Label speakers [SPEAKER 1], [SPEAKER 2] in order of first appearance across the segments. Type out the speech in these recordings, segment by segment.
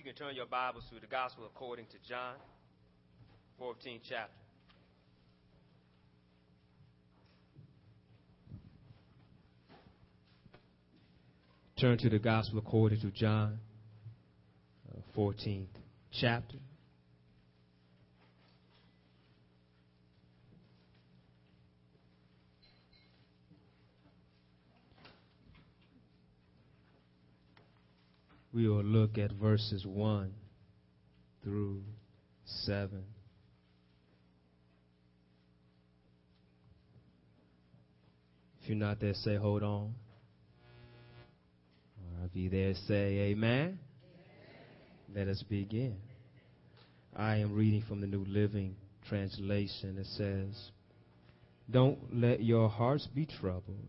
[SPEAKER 1] you can turn your Bibles to the Gospel according to John, 14th chapter. Turn to the Gospel according to John, uh, 14th chapter. We will look at verses 1 through 7. If you're not there, say, hold on. Or if you're there, say, amen. amen. Let us begin. I am reading from the New Living Translation. It says, Don't let your hearts be troubled.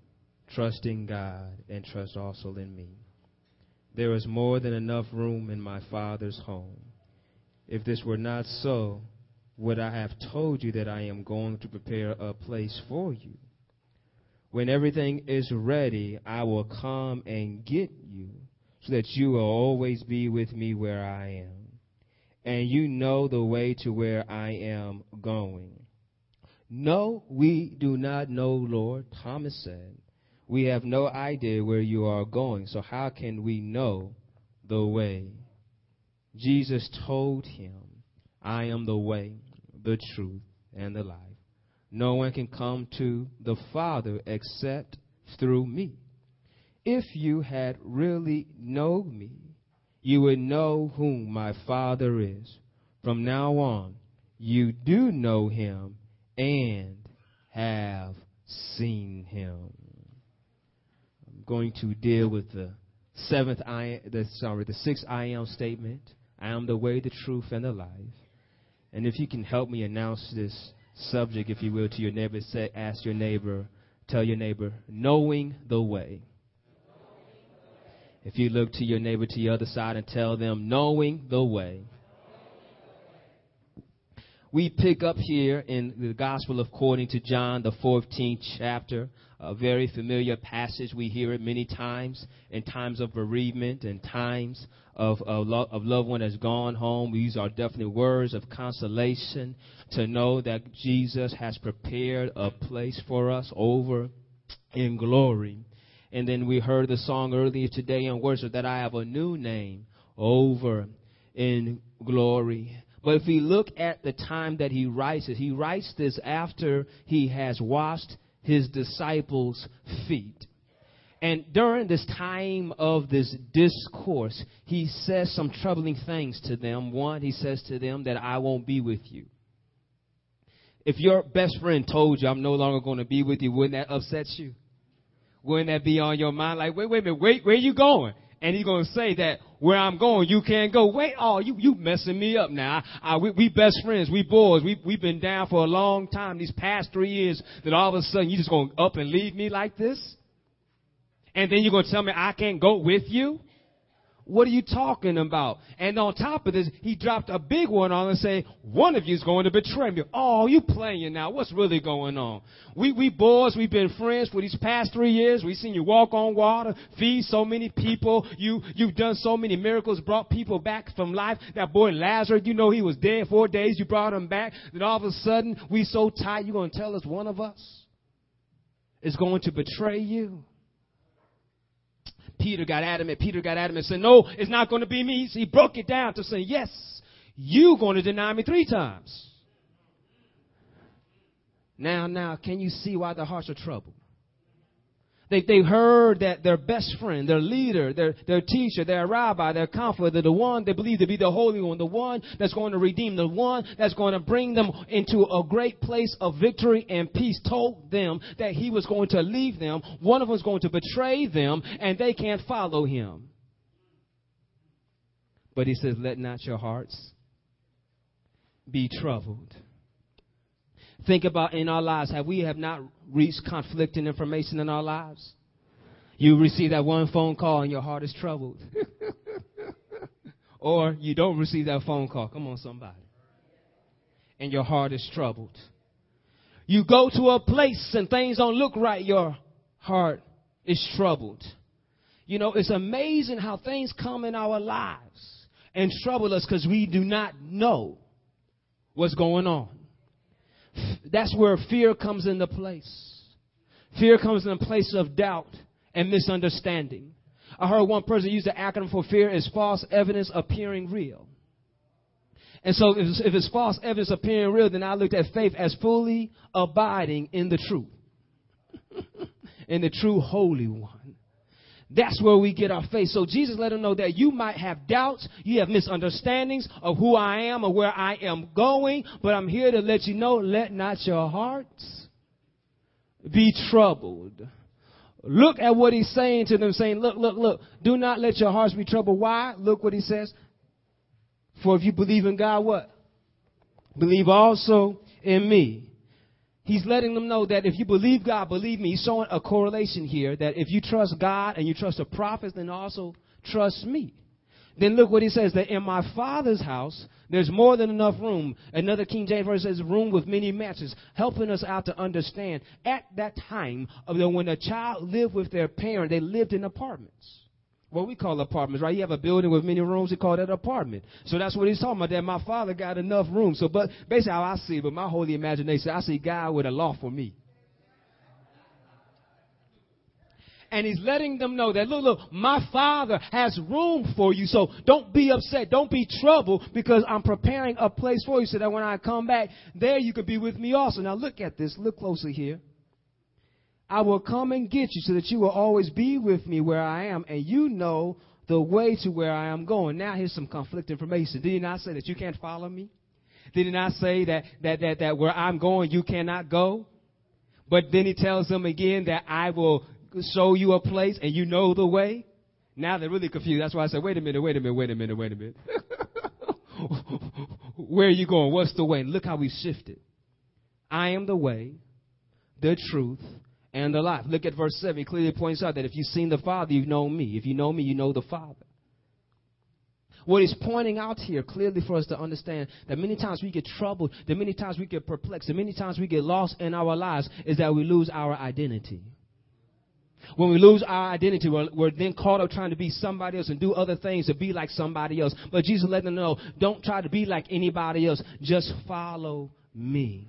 [SPEAKER 1] Trust in God and trust also in me. There is more than enough room in my Father's home. If this were not so, would I have told you that I am going to prepare a place for you? When everything is ready, I will come and get you, so that you will always be with me where I am. And you know the way to where I am going. No, we do not know, Lord, Thomas said. We have no idea where you are going, so how can we know the way? Jesus told him, I am the way, the truth, and the life. No one can come to the Father except through me. If you had really known me, you would know whom my Father is. From now on, you do know him and have seen him going to deal with the seventh I, the, sorry, the sixth I am statement. I am the way, the truth, and the life. And if you can help me announce this subject, if you will, to your neighbor, say, ask your neighbor, tell your neighbor, knowing the way. If you look to your neighbor to the other side and tell them, knowing the way. We pick up here in the Gospel according to John, the 14th chapter a very familiar passage. We hear it many times in times of bereavement and times of, of, lo- of loved one has gone home. These are definitely words of consolation to know that Jesus has prepared a place for us over in glory. And then we heard the song earlier today in worship that I have a new name over in glory. But if we look at the time that he writes it, he writes this after he has washed his disciples' feet. And during this time of this discourse, he says some troubling things to them. One, he says to them that I won't be with you. If your best friend told you I'm no longer going to be with you, wouldn't that upset you? Wouldn't that be on your mind? Like, wait, wait a minute, wait, where are you going? And he's going to say that where I'm going, you can't go. Wait, oh, you, you messing me up now. I, I, we, we best friends. We boys. We, we've been down for a long time. These past three years that all of a sudden you just going to up and leave me like this? And then you're going to tell me I can't go with you? What are you talking about? And on top of this, he dropped a big one on and say, one of you is going to betray me. Oh, you playing now. What's really going on? We, we boys, we've been friends for these past three years. We've seen you walk on water, feed so many people. You, you've done so many miracles, brought people back from life. That boy Lazarus, you know he was dead four days. You brought him back. Then all of a sudden, we so tight, you're going to tell us one of us is going to betray you. Peter got adamant. Peter got adamant and said, No, it's not going to be me. So he broke it down to say, Yes, you're going to deny me three times. Now, now, can you see why the hearts are troubled? They, they heard that their best friend, their leader, their, their teacher, their rabbi, their comforter, the one they believe to be the Holy One, the one that's going to redeem, the one that's going to bring them into a great place of victory and peace, told them that he was going to leave them. One of them was going to betray them, and they can't follow him. But he says, Let not your hearts be troubled. Think about in our lives, have we have not reached conflicting information in our lives? You receive that one phone call and your heart is troubled. or you don't receive that phone call. Come on, somebody. And your heart is troubled. You go to a place and things don't look right, your heart is troubled. You know, it's amazing how things come in our lives and trouble us because we do not know what's going on. That's where fear comes into place. Fear comes in a place of doubt and misunderstanding. I heard one person use the acronym for fear is false evidence appearing real. And so if it's, if it's false evidence appearing real, then I looked at faith as fully abiding in the truth. in the true holy one. That's where we get our faith. So Jesus let them know that you might have doubts, you have misunderstandings of who I am or where I am going, but I'm here to let you know, let not your hearts be troubled. Look at what he's saying to them, saying, Look, look, look, do not let your hearts be troubled. Why? Look what he says. For if you believe in God, what? Believe also in me. He's letting them know that if you believe God, believe me. He's showing a correlation here that if you trust God and you trust the prophets, then also trust me. Then look what he says that in my father's house, there's more than enough room. Another King James verse says room with many matches, helping us out to understand at that time of the, when a child lived with their parent, they lived in apartments. What we call apartments, right? You have a building with many rooms, we call that apartment. So that's what he's talking about, that my father got enough room. So, but basically how I see it, but my holy imagination, I see God with a law for me. and he's letting them know that look, look, my father has room for you. So don't be upset. Don't be troubled because I'm preparing a place for you so that when I come back, there you could be with me also. Now look at this. Look closer here. I will come and get you so that you will always be with me where I am and you know the way to where I am going. Now here's some conflict information. Did he not say that you can't follow me? Did he not say that, that, that, that where I'm going you cannot go? But then he tells them again that I will show you a place and you know the way. Now they're really confused. That's why I said, wait a minute, wait a minute, wait a minute, wait a minute. Where are you going? What's the way? And look how we shifted. I am the way, the truth, and the life. Look at verse 7. He clearly points out that if you've seen the Father, you've known me. If you know me, you know the Father. What he's pointing out here clearly for us to understand that many times we get troubled, that many times we get perplexed, that many times we get lost in our lives is that we lose our identity. When we lose our identity, we're, we're, then caught up trying to be somebody else and do other things to be like somebody else. But Jesus let them know, don't try to be like anybody else. Just follow me.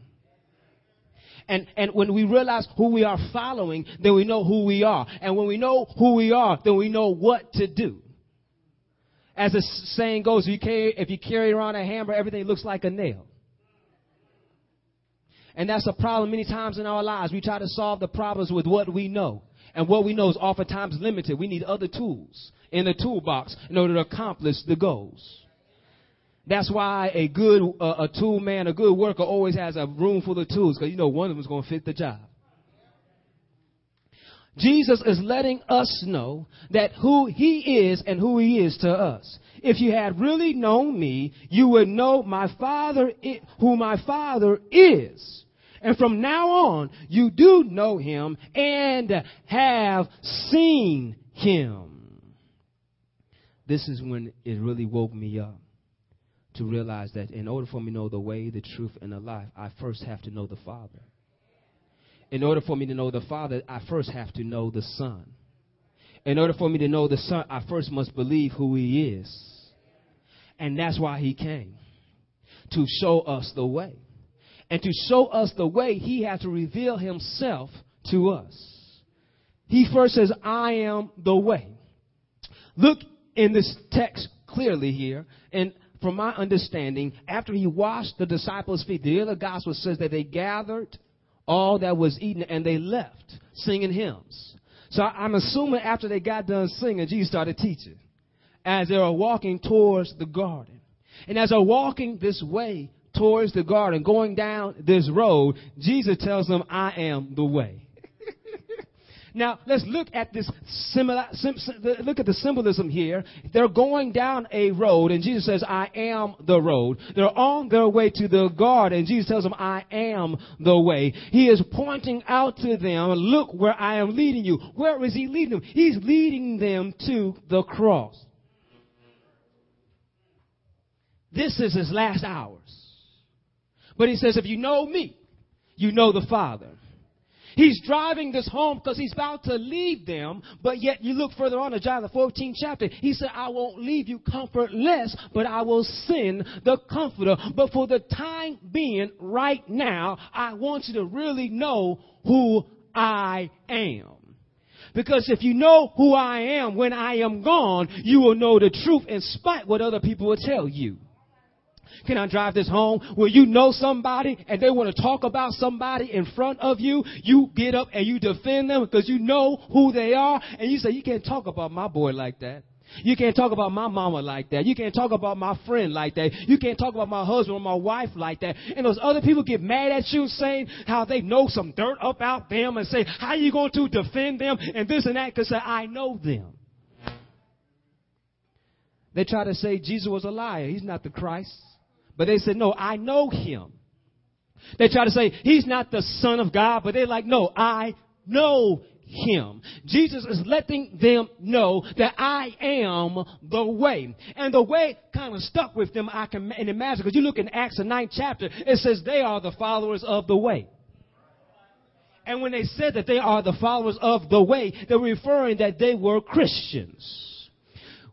[SPEAKER 1] And, and when we realize who we are following, then we know who we are. And when we know who we are, then we know what to do. As the saying goes, if you carry, if you carry around a hammer, everything looks like a nail. And that's a problem many times in our lives. We try to solve the problems with what we know. And what we know is oftentimes limited. We need other tools in the toolbox in order to accomplish the goals. That's why a good uh, a tool man, a good worker always has a room full of tools because you know one of them is going to fit the job. Jesus is letting us know that who he is and who he is to us. If you had really known me, you would know my father, who my father is. And from now on, you do know him and have seen him. This is when it really woke me up to realize that in order for me to know the way, the truth, and the life, I first have to know the Father. In order for me to know the Father, I first have to know the Son. In order for me to know the Son, I first must believe who He is. And that's why He came to show us the way. And to show us the way, he had to reveal himself to us. He first says, I am the way. Look in this text clearly here, and from my understanding, after he washed the disciples' feet, the other gospel says that they gathered all that was eaten and they left singing hymns. So I'm assuming after they got done singing, Jesus started teaching as they were walking towards the garden. And as they're walking this way towards the garden, going down this road, Jesus tells them, I am the way. Now, let's look at this similar, sim, look at the symbolism here. They're going down a road, and Jesus says, I am the road. They're on their way to the garden, and Jesus tells them, I am the way. He is pointing out to them, look where I am leading you. Where is he leading them? He's leading them to the cross. This is his last hours. But he says, if you know me, you know the Father. He's driving this home because he's about to leave them, but yet you look further on in John the 14th chapter. He said, I won't leave you comfortless, but I will send the comforter. But for the time being, right now, I want you to really know who I am. Because if you know who I am when I am gone, you will know the truth in spite what other people will tell you. Can I drive this home? Where you know somebody and they want to talk about somebody in front of you, you get up and you defend them because you know who they are and you say, you can't talk about my boy like that. You can't talk about my mama like that. You can't talk about my friend like that. You can't talk about my husband or my wife like that. And those other people get mad at you saying how they know some dirt about them and say, how you going to defend them and this and that because I know them. They try to say Jesus was a liar. He's not the Christ. But they said, no, I know him. They try to say he's not the son of God, but they're like, no, I know him. Jesus is letting them know that I am the way. And the way kind of stuck with them, I can imagine, because you look in Acts, the ninth chapter, it says they are the followers of the way. And when they said that they are the followers of the way, they're referring that they were Christians.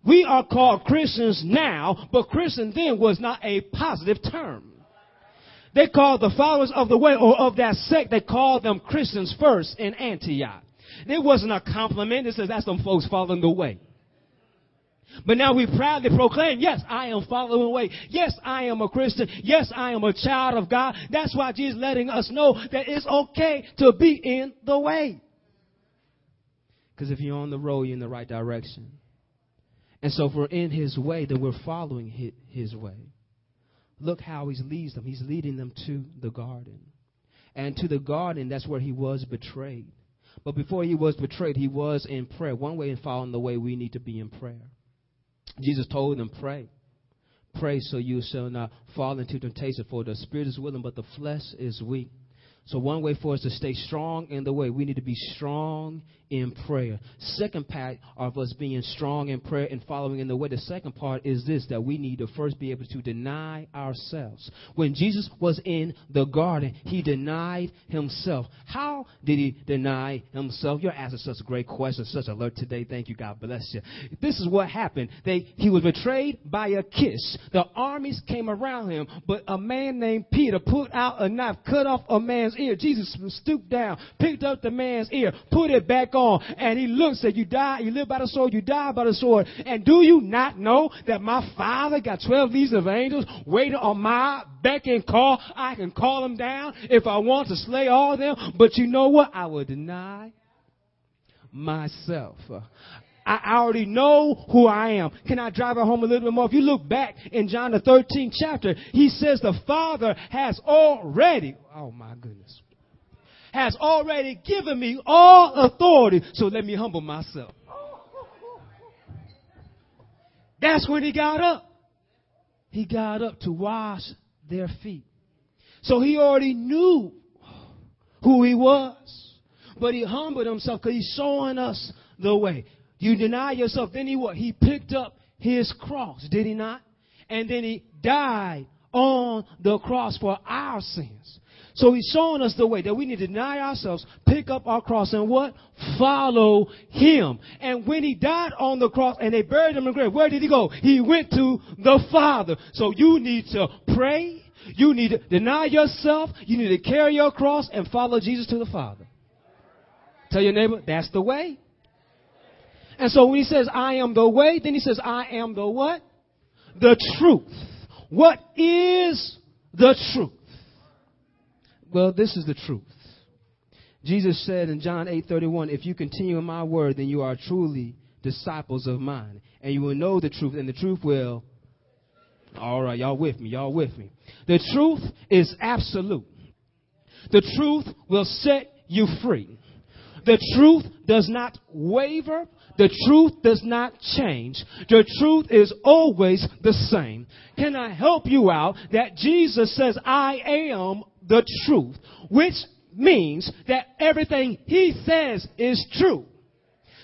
[SPEAKER 1] We are called Christians now, but Christian then was not a positive term. They called the followers of the way or of that sect, they called them Christians first in Antioch. It wasn't a compliment. It says that's some folks following the way. But now we proudly proclaim, yes, I am following the way. Yes, I am a Christian. Yes, I am a child of God. That's why Jesus is letting us know that it's okay to be in the way. Because if you're on the road, you're in the right direction. And so if we're in his way, then we're following his way. Look how he leads them. He's leading them to the garden. And to the garden, that's where he was betrayed. But before he was betrayed, he was in prayer. One way in following the way we need to be in prayer. Jesus told them, pray. Pray so you shall not fall into temptation, for the spirit is willing, but the flesh is weak. So one way for us to stay strong in the way, we need to be strong in prayer. Second part of us being strong in prayer and following in the way, the second part is this that we need to first be able to deny ourselves. When Jesus was in the garden, he denied himself. How did he deny himself? You're asking such a great question, such alert today. Thank you. God bless you. This is what happened. They, he was betrayed by a kiss. The armies came around him, but a man named Peter put out a knife, cut off a man's ear. Jesus stooped down, picked up the man's ear, put it back on, and he looked, said, You die, you live by the sword, you die by the sword. And do you not know that my father got 12 legions of angels waiting on my beck and call? I can call them down if I want to slay all of them, but you know what? I will deny myself. I already know who I am. Can I drive it home a little bit more? If you look back in John the 13th chapter, he says the Father has already, oh my goodness, has already given me all authority. So let me humble myself. That's when he got up. He got up to wash their feet. So he already knew who he was. But he humbled himself because he's showing us the way. You deny yourself. Then he what? He picked up his cross, did he not? And then he died on the cross for our sins. So he's showing us the way that we need to deny ourselves, pick up our cross, and what? Follow him. And when he died on the cross and they buried him in the grave, where did he go? He went to the Father. So you need to pray. You need to deny yourself. You need to carry your cross and follow Jesus to the Father. Tell your neighbor, that's the way. And so when he says, I am the way, then he says, I am the what? The truth. What is the truth? Well, this is the truth. Jesus said in John 8:31, "If you continue in my word, then you are truly disciples of mine, and you will know the truth, and the truth will." All right, y'all with me? Y'all with me? The truth is absolute. The truth will set you free. The truth does not waver. The truth does not change. The truth is always the same. Can I help you out that Jesus says, I am the truth, which means that everything he says is true.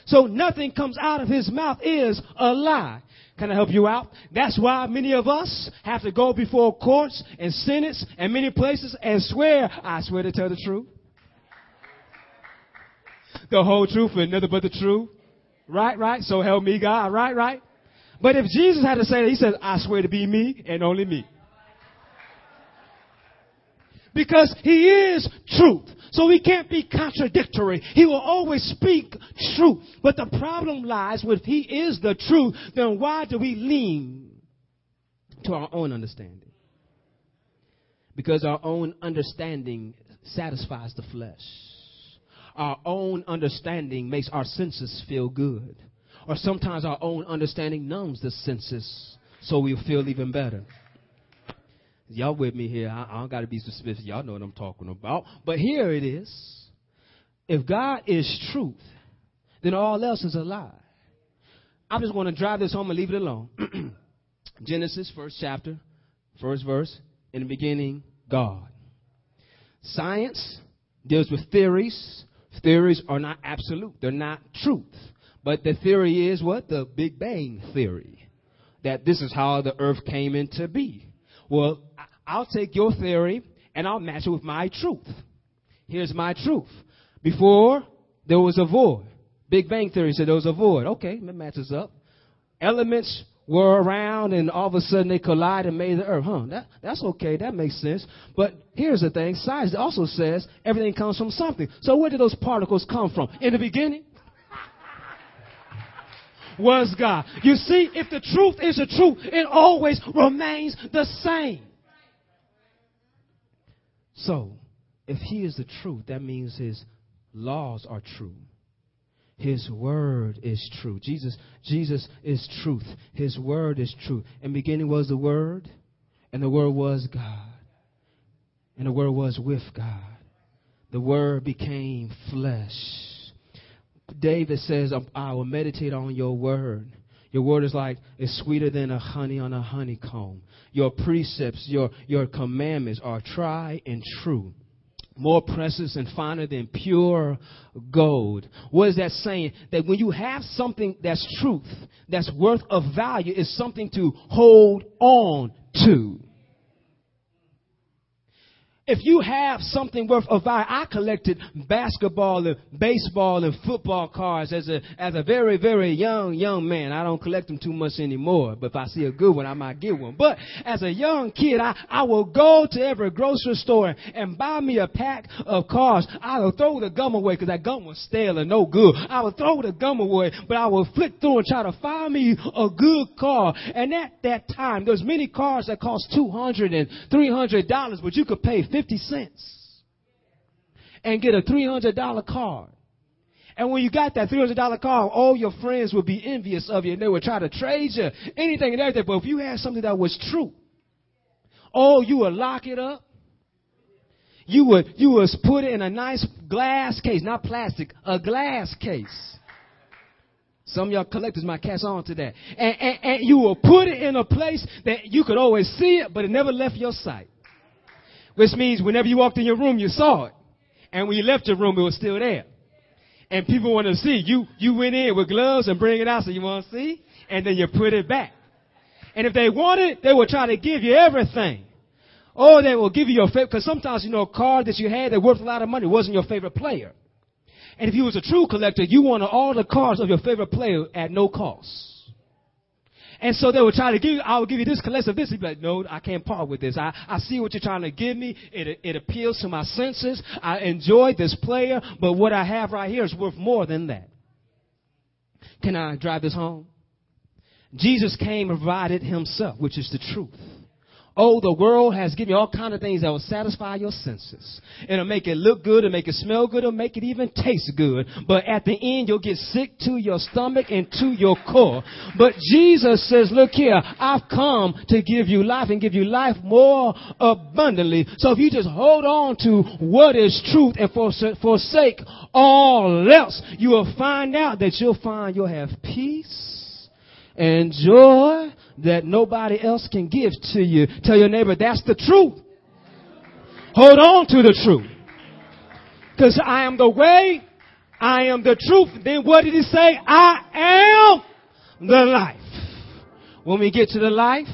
[SPEAKER 1] So nothing comes out of his mouth is a lie. Can I help you out? That's why many of us have to go before courts and senates and many places and swear, I swear to tell the truth.
[SPEAKER 2] the whole truth and nothing but the truth. Right, right. So help me God. Right, right. But if Jesus had to say that, he says, I swear to be me and only me. Because he is truth. So he can't be contradictory. He will always speak truth. But the problem lies with he is the truth, then why do we lean to our own understanding? Because our own understanding satisfies the flesh. Our own understanding makes our senses feel good. Or sometimes our own understanding numbs the senses so we'll feel even better. Y'all with me here. I, I don't got to be suspicious. Y'all know what I'm talking about. But here it is. If God is truth, then all else is a lie. I'm just going to drive this home and leave it alone. Genesis, first chapter, first verse. In the beginning, God. Science deals with theories. Theories are not absolute, they're not truth. But the theory is what? The Big Bang theory. That this is how the earth came into being. Well, I'll take your theory and I'll match it with my truth. Here's my truth. Before, there was a void. Big Bang Theory said there was a void. Okay, that matches up. Elements were around and all of a sudden they collide and made the earth. Huh, that, that's okay. That makes sense. But here's the thing. Science also says everything comes from something. So where did those particles come from? In the beginning? was God. You see, if the truth is the truth, it always remains the same. So, if he is the truth, that means his laws are true. His word is true. Jesus, Jesus is truth. His word is true. In beginning was the word, and the word was God. And the word was with God. The word became flesh. David says, um, I will meditate on your word. Your word is like, it's sweeter than a honey on a honeycomb. Your precepts, your, your commandments are tried and true more precious and finer than pure gold. What is that saying? That when you have something that's truth, that's worth of value, is something to hold on to. If you have something worth of value, I collected basketball and baseball and football cards as a as a very very young young man. I don't collect them too much anymore, but if I see a good one, I might get one. But as a young kid, I I will go to every grocery store and buy me a pack of cards. I will throw the gum away because that gum was stale and no good. I will throw the gum away, but I will flip through and try to find me a good card. And at that time, there's many cards that cost two hundred and three hundred dollars, but you could pay 50 cents and get a $300 card. And when you got that $300 card, all your friends would be envious of you and they would try to trade you anything and everything. But if you had something that was true, oh, you would lock it up. You would, you would put it in a nice glass case, not plastic, a glass case. Some of y'all collectors might catch on to that. And, and, and you will put it in a place that you could always see it, but it never left your sight. Which means whenever you walked in your room, you saw it. And when you left your room, it was still there. And people want to see. You, you went in with gloves and bring it out so you want to see. And then you put it back. And if they want it, they will try to give you everything. Or they will give you your favorite, because sometimes, you know, a card that you had that worth a lot of money wasn't your favorite player. And if you was a true collector, you wanted all the cards of your favorite player at no cost. And so they would try to give you, I will give you this collection this. He'd be like, no, I can't part with this. I, I see what you're trying to give me. It, it appeals to my senses. I enjoy this player, but what I have right here is worth more than that. Can I drive this home? Jesus came and provided himself, which is the truth. Oh, the world has given you all kind of things that will satisfy your senses. It'll make it look good, it'll make it smell good, it'll make it even taste good. But at the end, you'll get sick to your stomach and to your core. But Jesus says, look here, I've come to give you life and give you life more abundantly. So if you just hold on to what is truth and forsake all else, you will find out that you'll find you'll have peace and joy that nobody else can give to you. Tell your neighbor, that's the truth. Hold on to the truth. Cause I am the way, I am the truth. Then what did he say? I am the life. When we get to the life,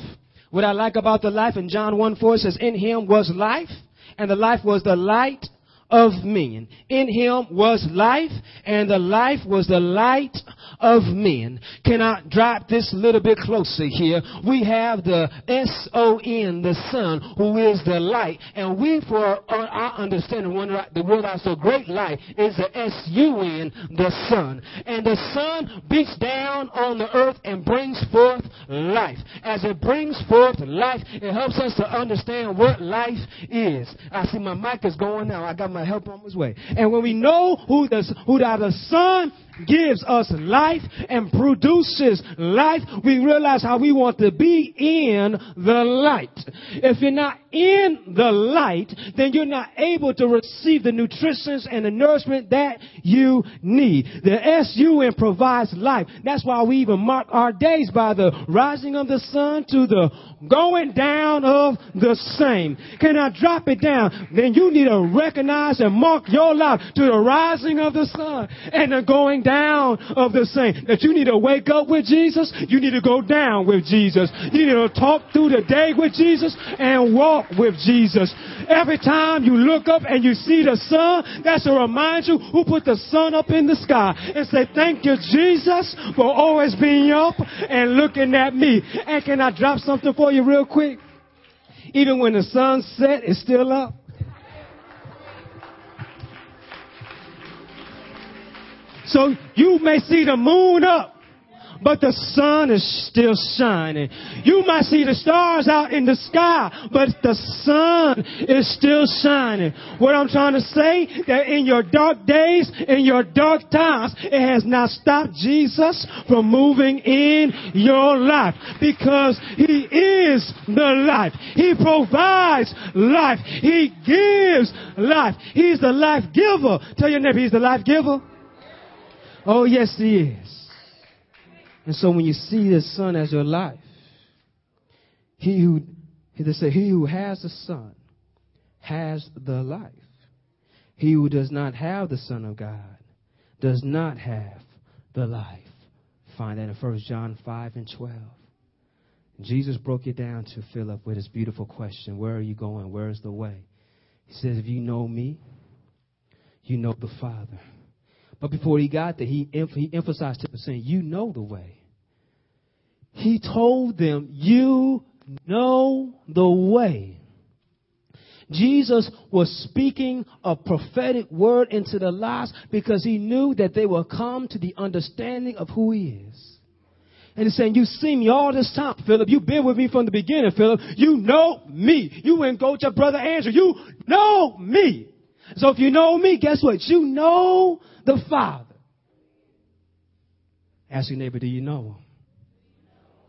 [SPEAKER 2] what I like about the life in John 1 4 says, in him was life, and the life was the light of men. In him was life, and the life was the light of men. Can I drop this little bit closer here? We have the S-O-N, the Son, who is the light. And we, for uh, our understanding, when the word also great light is the S-U-N, the Son. And the Son beats down on the earth and brings forth life. As it brings forth life, it helps us to understand what life is. I see my mic is going now. I got my help on his way. And when we know who the, who the Son gives us life and produces life, we realize how we want to be in the light. If you're not in the light, then you're not able to receive the nutrition and the nourishment that you need. The S-U-N provides life. That's why we even mark our days by the rising of the sun to the going down of the same. Can I drop it down? Then you need to recognize and mark your life to the rising of the sun and the going down of the same. That you need to wake up with Jesus. You need to go down with Jesus. You need to talk through the day with Jesus and walk with Jesus. Every time you look up and you see the sun, that's to remind you who put the sun up in the sky and say, thank you, Jesus, for always being up and looking at me. And can I drop something for you real quick? Even when the sun set, it's still up. So you may see the moon up, but the sun is still shining. You might see the stars out in the sky, but the sun is still shining. What I'm trying to say, that in your dark days, in your dark times, it has not stopped Jesus from moving in your life because He is the life. He provides life. He gives life. He's the life giver. Tell your neighbor, He's the life giver. Oh, yes, He is. And so when you see the Son as your life, he who, they say, he who has the Son has the life. He who does not have the Son of God does not have the life. Find that in 1 John 5 and 12. Jesus broke it down to Philip with his beautiful question Where are you going? Where is the way? He says, If you know me, you know the Father. But before he got there, he, he emphasized to them saying, You know the way. He told them, You know the way. Jesus was speaking a prophetic word into their lives because he knew that they will come to the understanding of who he is. And he's saying, you see me all this time, Philip. You've been with me from the beginning, Philip. You know me. You went go to your brother Andrew. You know me. So if you know me, guess what? You know the Father. Ask your neighbor, do you know him?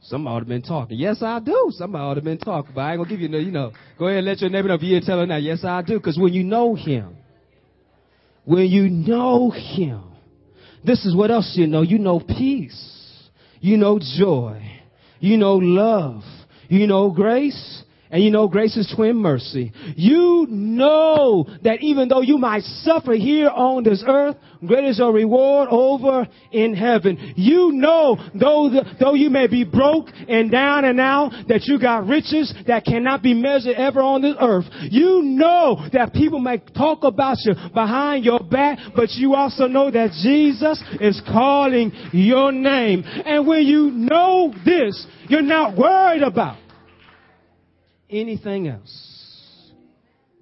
[SPEAKER 2] Somebody ought to been talking. Yes, I do. Somebody ought to been talking. But I ain't gonna give you no, you know. Go ahead and let your neighbor know if you tell her now. Yes, I do. Because when you know him, when you know him, this is what else you know. You know peace. You know joy. You know love. You know grace. And you know grace is twin mercy. You know that even though you might suffer here on this earth, great is your reward over in heaven. You know, though, the, though you may be broke and down and out, that you got riches that cannot be measured ever on this earth. You know that people may talk about you behind your back, but you also know that Jesus is calling your name. And when you know this, you're not worried about anything else.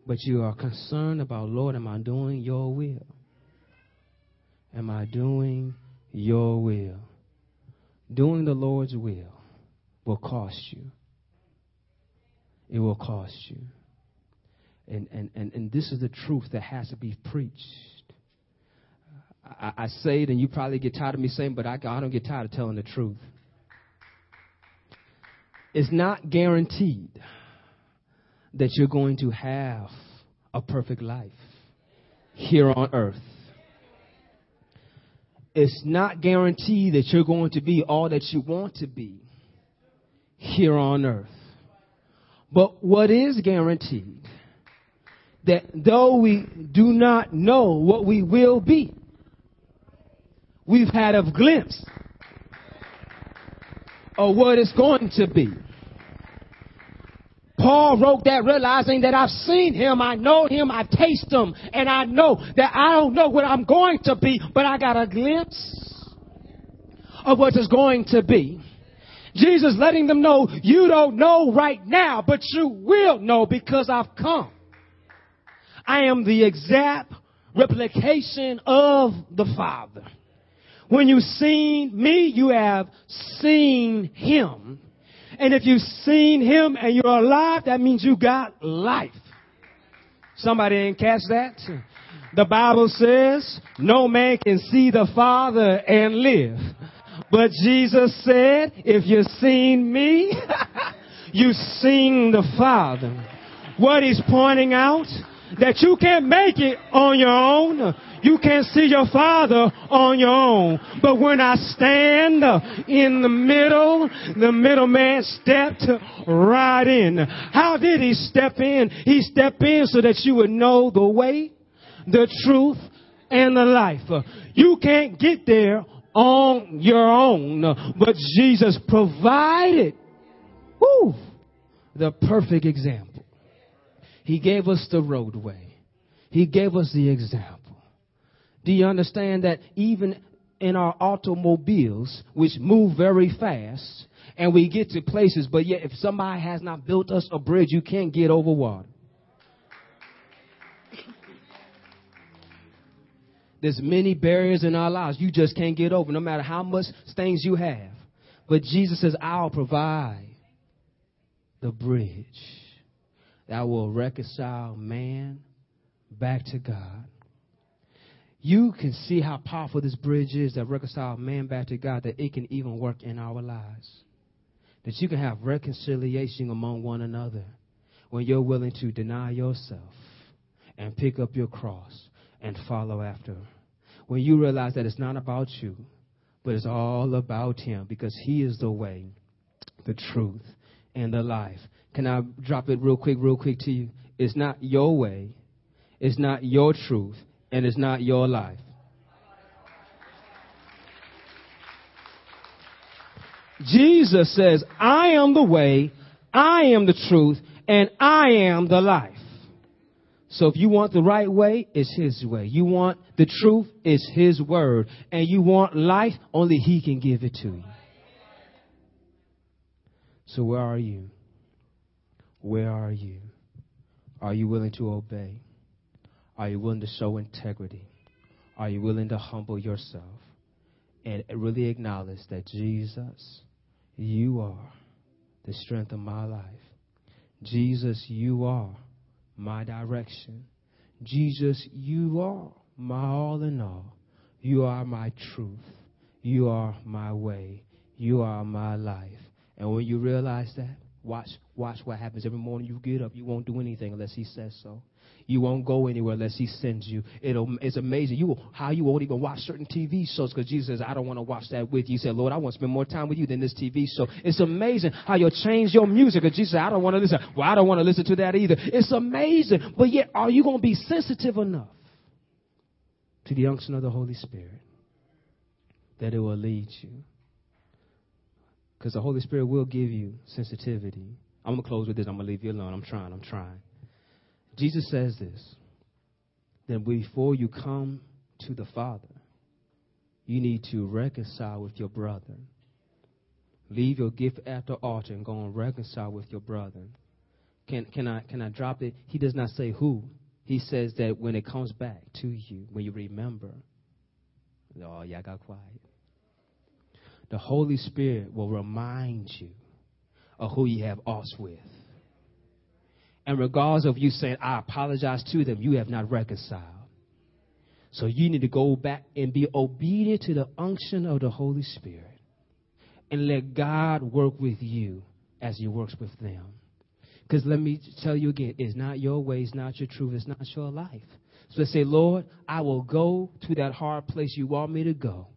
[SPEAKER 2] But you are concerned about, Lord, am I doing your will? Am I doing your will? Doing the Lord's will will cost you. It will cost you. And, and, and, and this is the truth that has to be preached. I, I say it, and you probably get tired of me saying, but I, I don't get tired of telling the truth. It's not guaranteed that you're going to have a perfect life here on earth. It's not guaranteed that you're going to be all that you want to be here on earth. But what is guaranteed that though we do not know what we will be, we've had a glimpse of what it's going to be. Paul wrote that realizing that I've seen him, I know him, I've tasted him, and I know that I don't know what I'm going to be, but I got a glimpse of what is going to be. Jesus letting them know, you don't know right now, but you will know because I've come. I am the exact replication of the Father. When you've seen me, you have seen him. And if you've seen him and you're alive, that means you got life. Somebody didn't catch that? The Bible says no man can see the Father and live. But Jesus said, if you've seen me, you've seen the Father. What he's pointing out, that you can't make it on your own. You can't see your father on your own. But when I stand in the middle, the middleman stepped right in. How did he step in? He stepped in so that you would know the way, the truth, and the life. You can't get there on your own, but Jesus provided woo, the perfect example. He gave us the roadway. He gave us the example. Do you understand that even in our automobiles, which move very fast, and we get to places, but yet if somebody has not built us a bridge, you can't get over water. There's many barriers in our lives you just can't get over, no matter how much things you have. But Jesus says, I'll provide the bridge that will reconcile man back to God you can see how powerful this bridge is that reconciles man back to God, that it can even work in our lives. That you can have reconciliation among one another when you're willing to deny yourself and pick up your cross and follow after. When you realize that it's not about you, but it's all about Him because He is the way, the truth, and the life. Can I drop it real quick, real quick to you? It's not your way, it's not your truth, and it's not your life. Jesus says, I am the way, I am the truth, and I am the life. So if you want the right way, it's His way. You want the truth, it's His word. And you want life, only He can give it to you. So where are you? Where are you? Are you willing to obey? Are you willing to show integrity? Are you willing to humble yourself and really acknowledge that Jesus, you are the strength of my life? Jesus, you are my direction. Jesus, you are my all in all. You are my truth. You are my way. You are my life. And when you realize that, watch watch what happens every morning you get up. You won't do anything unless he says so. You won't go anywhere unless He sends you. It'll, it's amazing. You how you won't even watch certain TV shows because Jesus says, "I don't want to watch that with you." You said, "Lord, I want to spend more time with you than this TV show." It's amazing how you'll change your music because Jesus said, "I don't want to listen." Well, I don't want to listen to that either. It's amazing, but yet, are you going to be sensitive enough to the unction of the Holy Spirit that it will lead you? Because the Holy Spirit will give you sensitivity. I'm going to close with this. I'm going to leave you alone. I'm trying. I'm trying. Jesus says this that before you come to the Father, you need to reconcile with your brother. Leave your gift at the altar and go and reconcile with your brother. Can, can, I, can I drop it? He does not say who. He says that when it comes back to you, when you remember, oh, yeah, I got quiet. The Holy Spirit will remind you of who you have us with. And regardless of you saying, I apologize to them, you have not reconciled. So you need to go back and be obedient to the unction of the Holy Spirit and let God work with you as He works with them. Because let me tell you again, it's not your way, it's not your truth, it's not your life. So say, Lord, I will go to that hard place you want me to go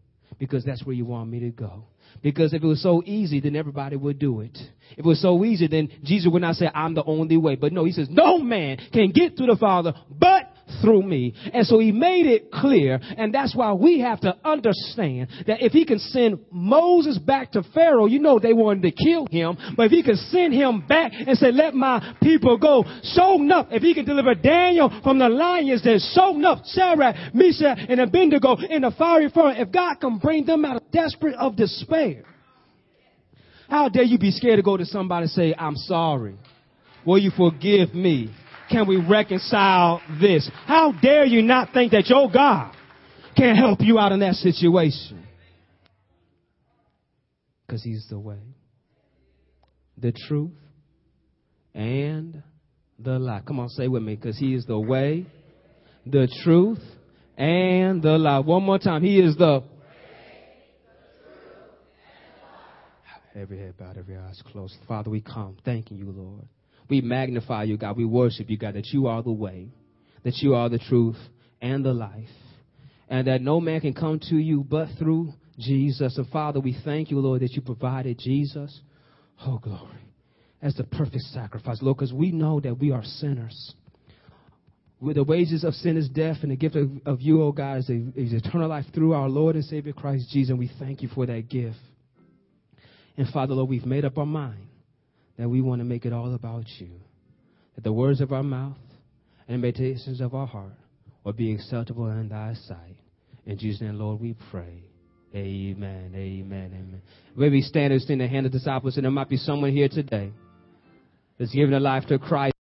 [SPEAKER 2] because that's where you want me to go. Because if it was so easy, then everybody would do it. If it was so easy, then Jesus would not say, I'm the only way. But no, he says, no man can get to the Father but through me. And so he made it clear, and that's why we have to understand that if he can send Moses back to Pharaoh, you know they wanted to kill him, but if he can send him back and say, let my people go, so enough, if he can deliver Daniel from the lions, then so enough, Sarah, Meshach, and Abednego in the fiery furnace, if God can bring them out of desperate of despair, how dare you be scared to go to somebody and say, I'm sorry. Will you forgive me? Can we reconcile this? How dare you not think that your God can help you out in that situation? Because he's the way, the truth, and the life. Come on, say with me. Because he is the way, the truth, and the life. One more time. He is the way. Every head bowed, every eyes closed. Father, we come thanking you, Lord. We magnify you, God. We worship you, God, that you are the way, that you are the truth and the life, and that no man can come to you but through Jesus. And Father, we thank you, Lord, that you provided Jesus. Oh, glory. As the perfect sacrifice, Lord, because we know that we are sinners. With the wages of sin is death, and the gift of, of you, oh God, is, a, is eternal life through our Lord and Savior Christ Jesus. And we thank you for that gift. And Father, Lord, we've made up our mind that we want to make it all about you. That the words of our mouth and meditations of our heart will be acceptable in thy sight. In Jesus' name, Lord, we pray. Amen, amen, amen. Maybe stand and the hand of disciples, and there might be someone here today that's given their life to Christ.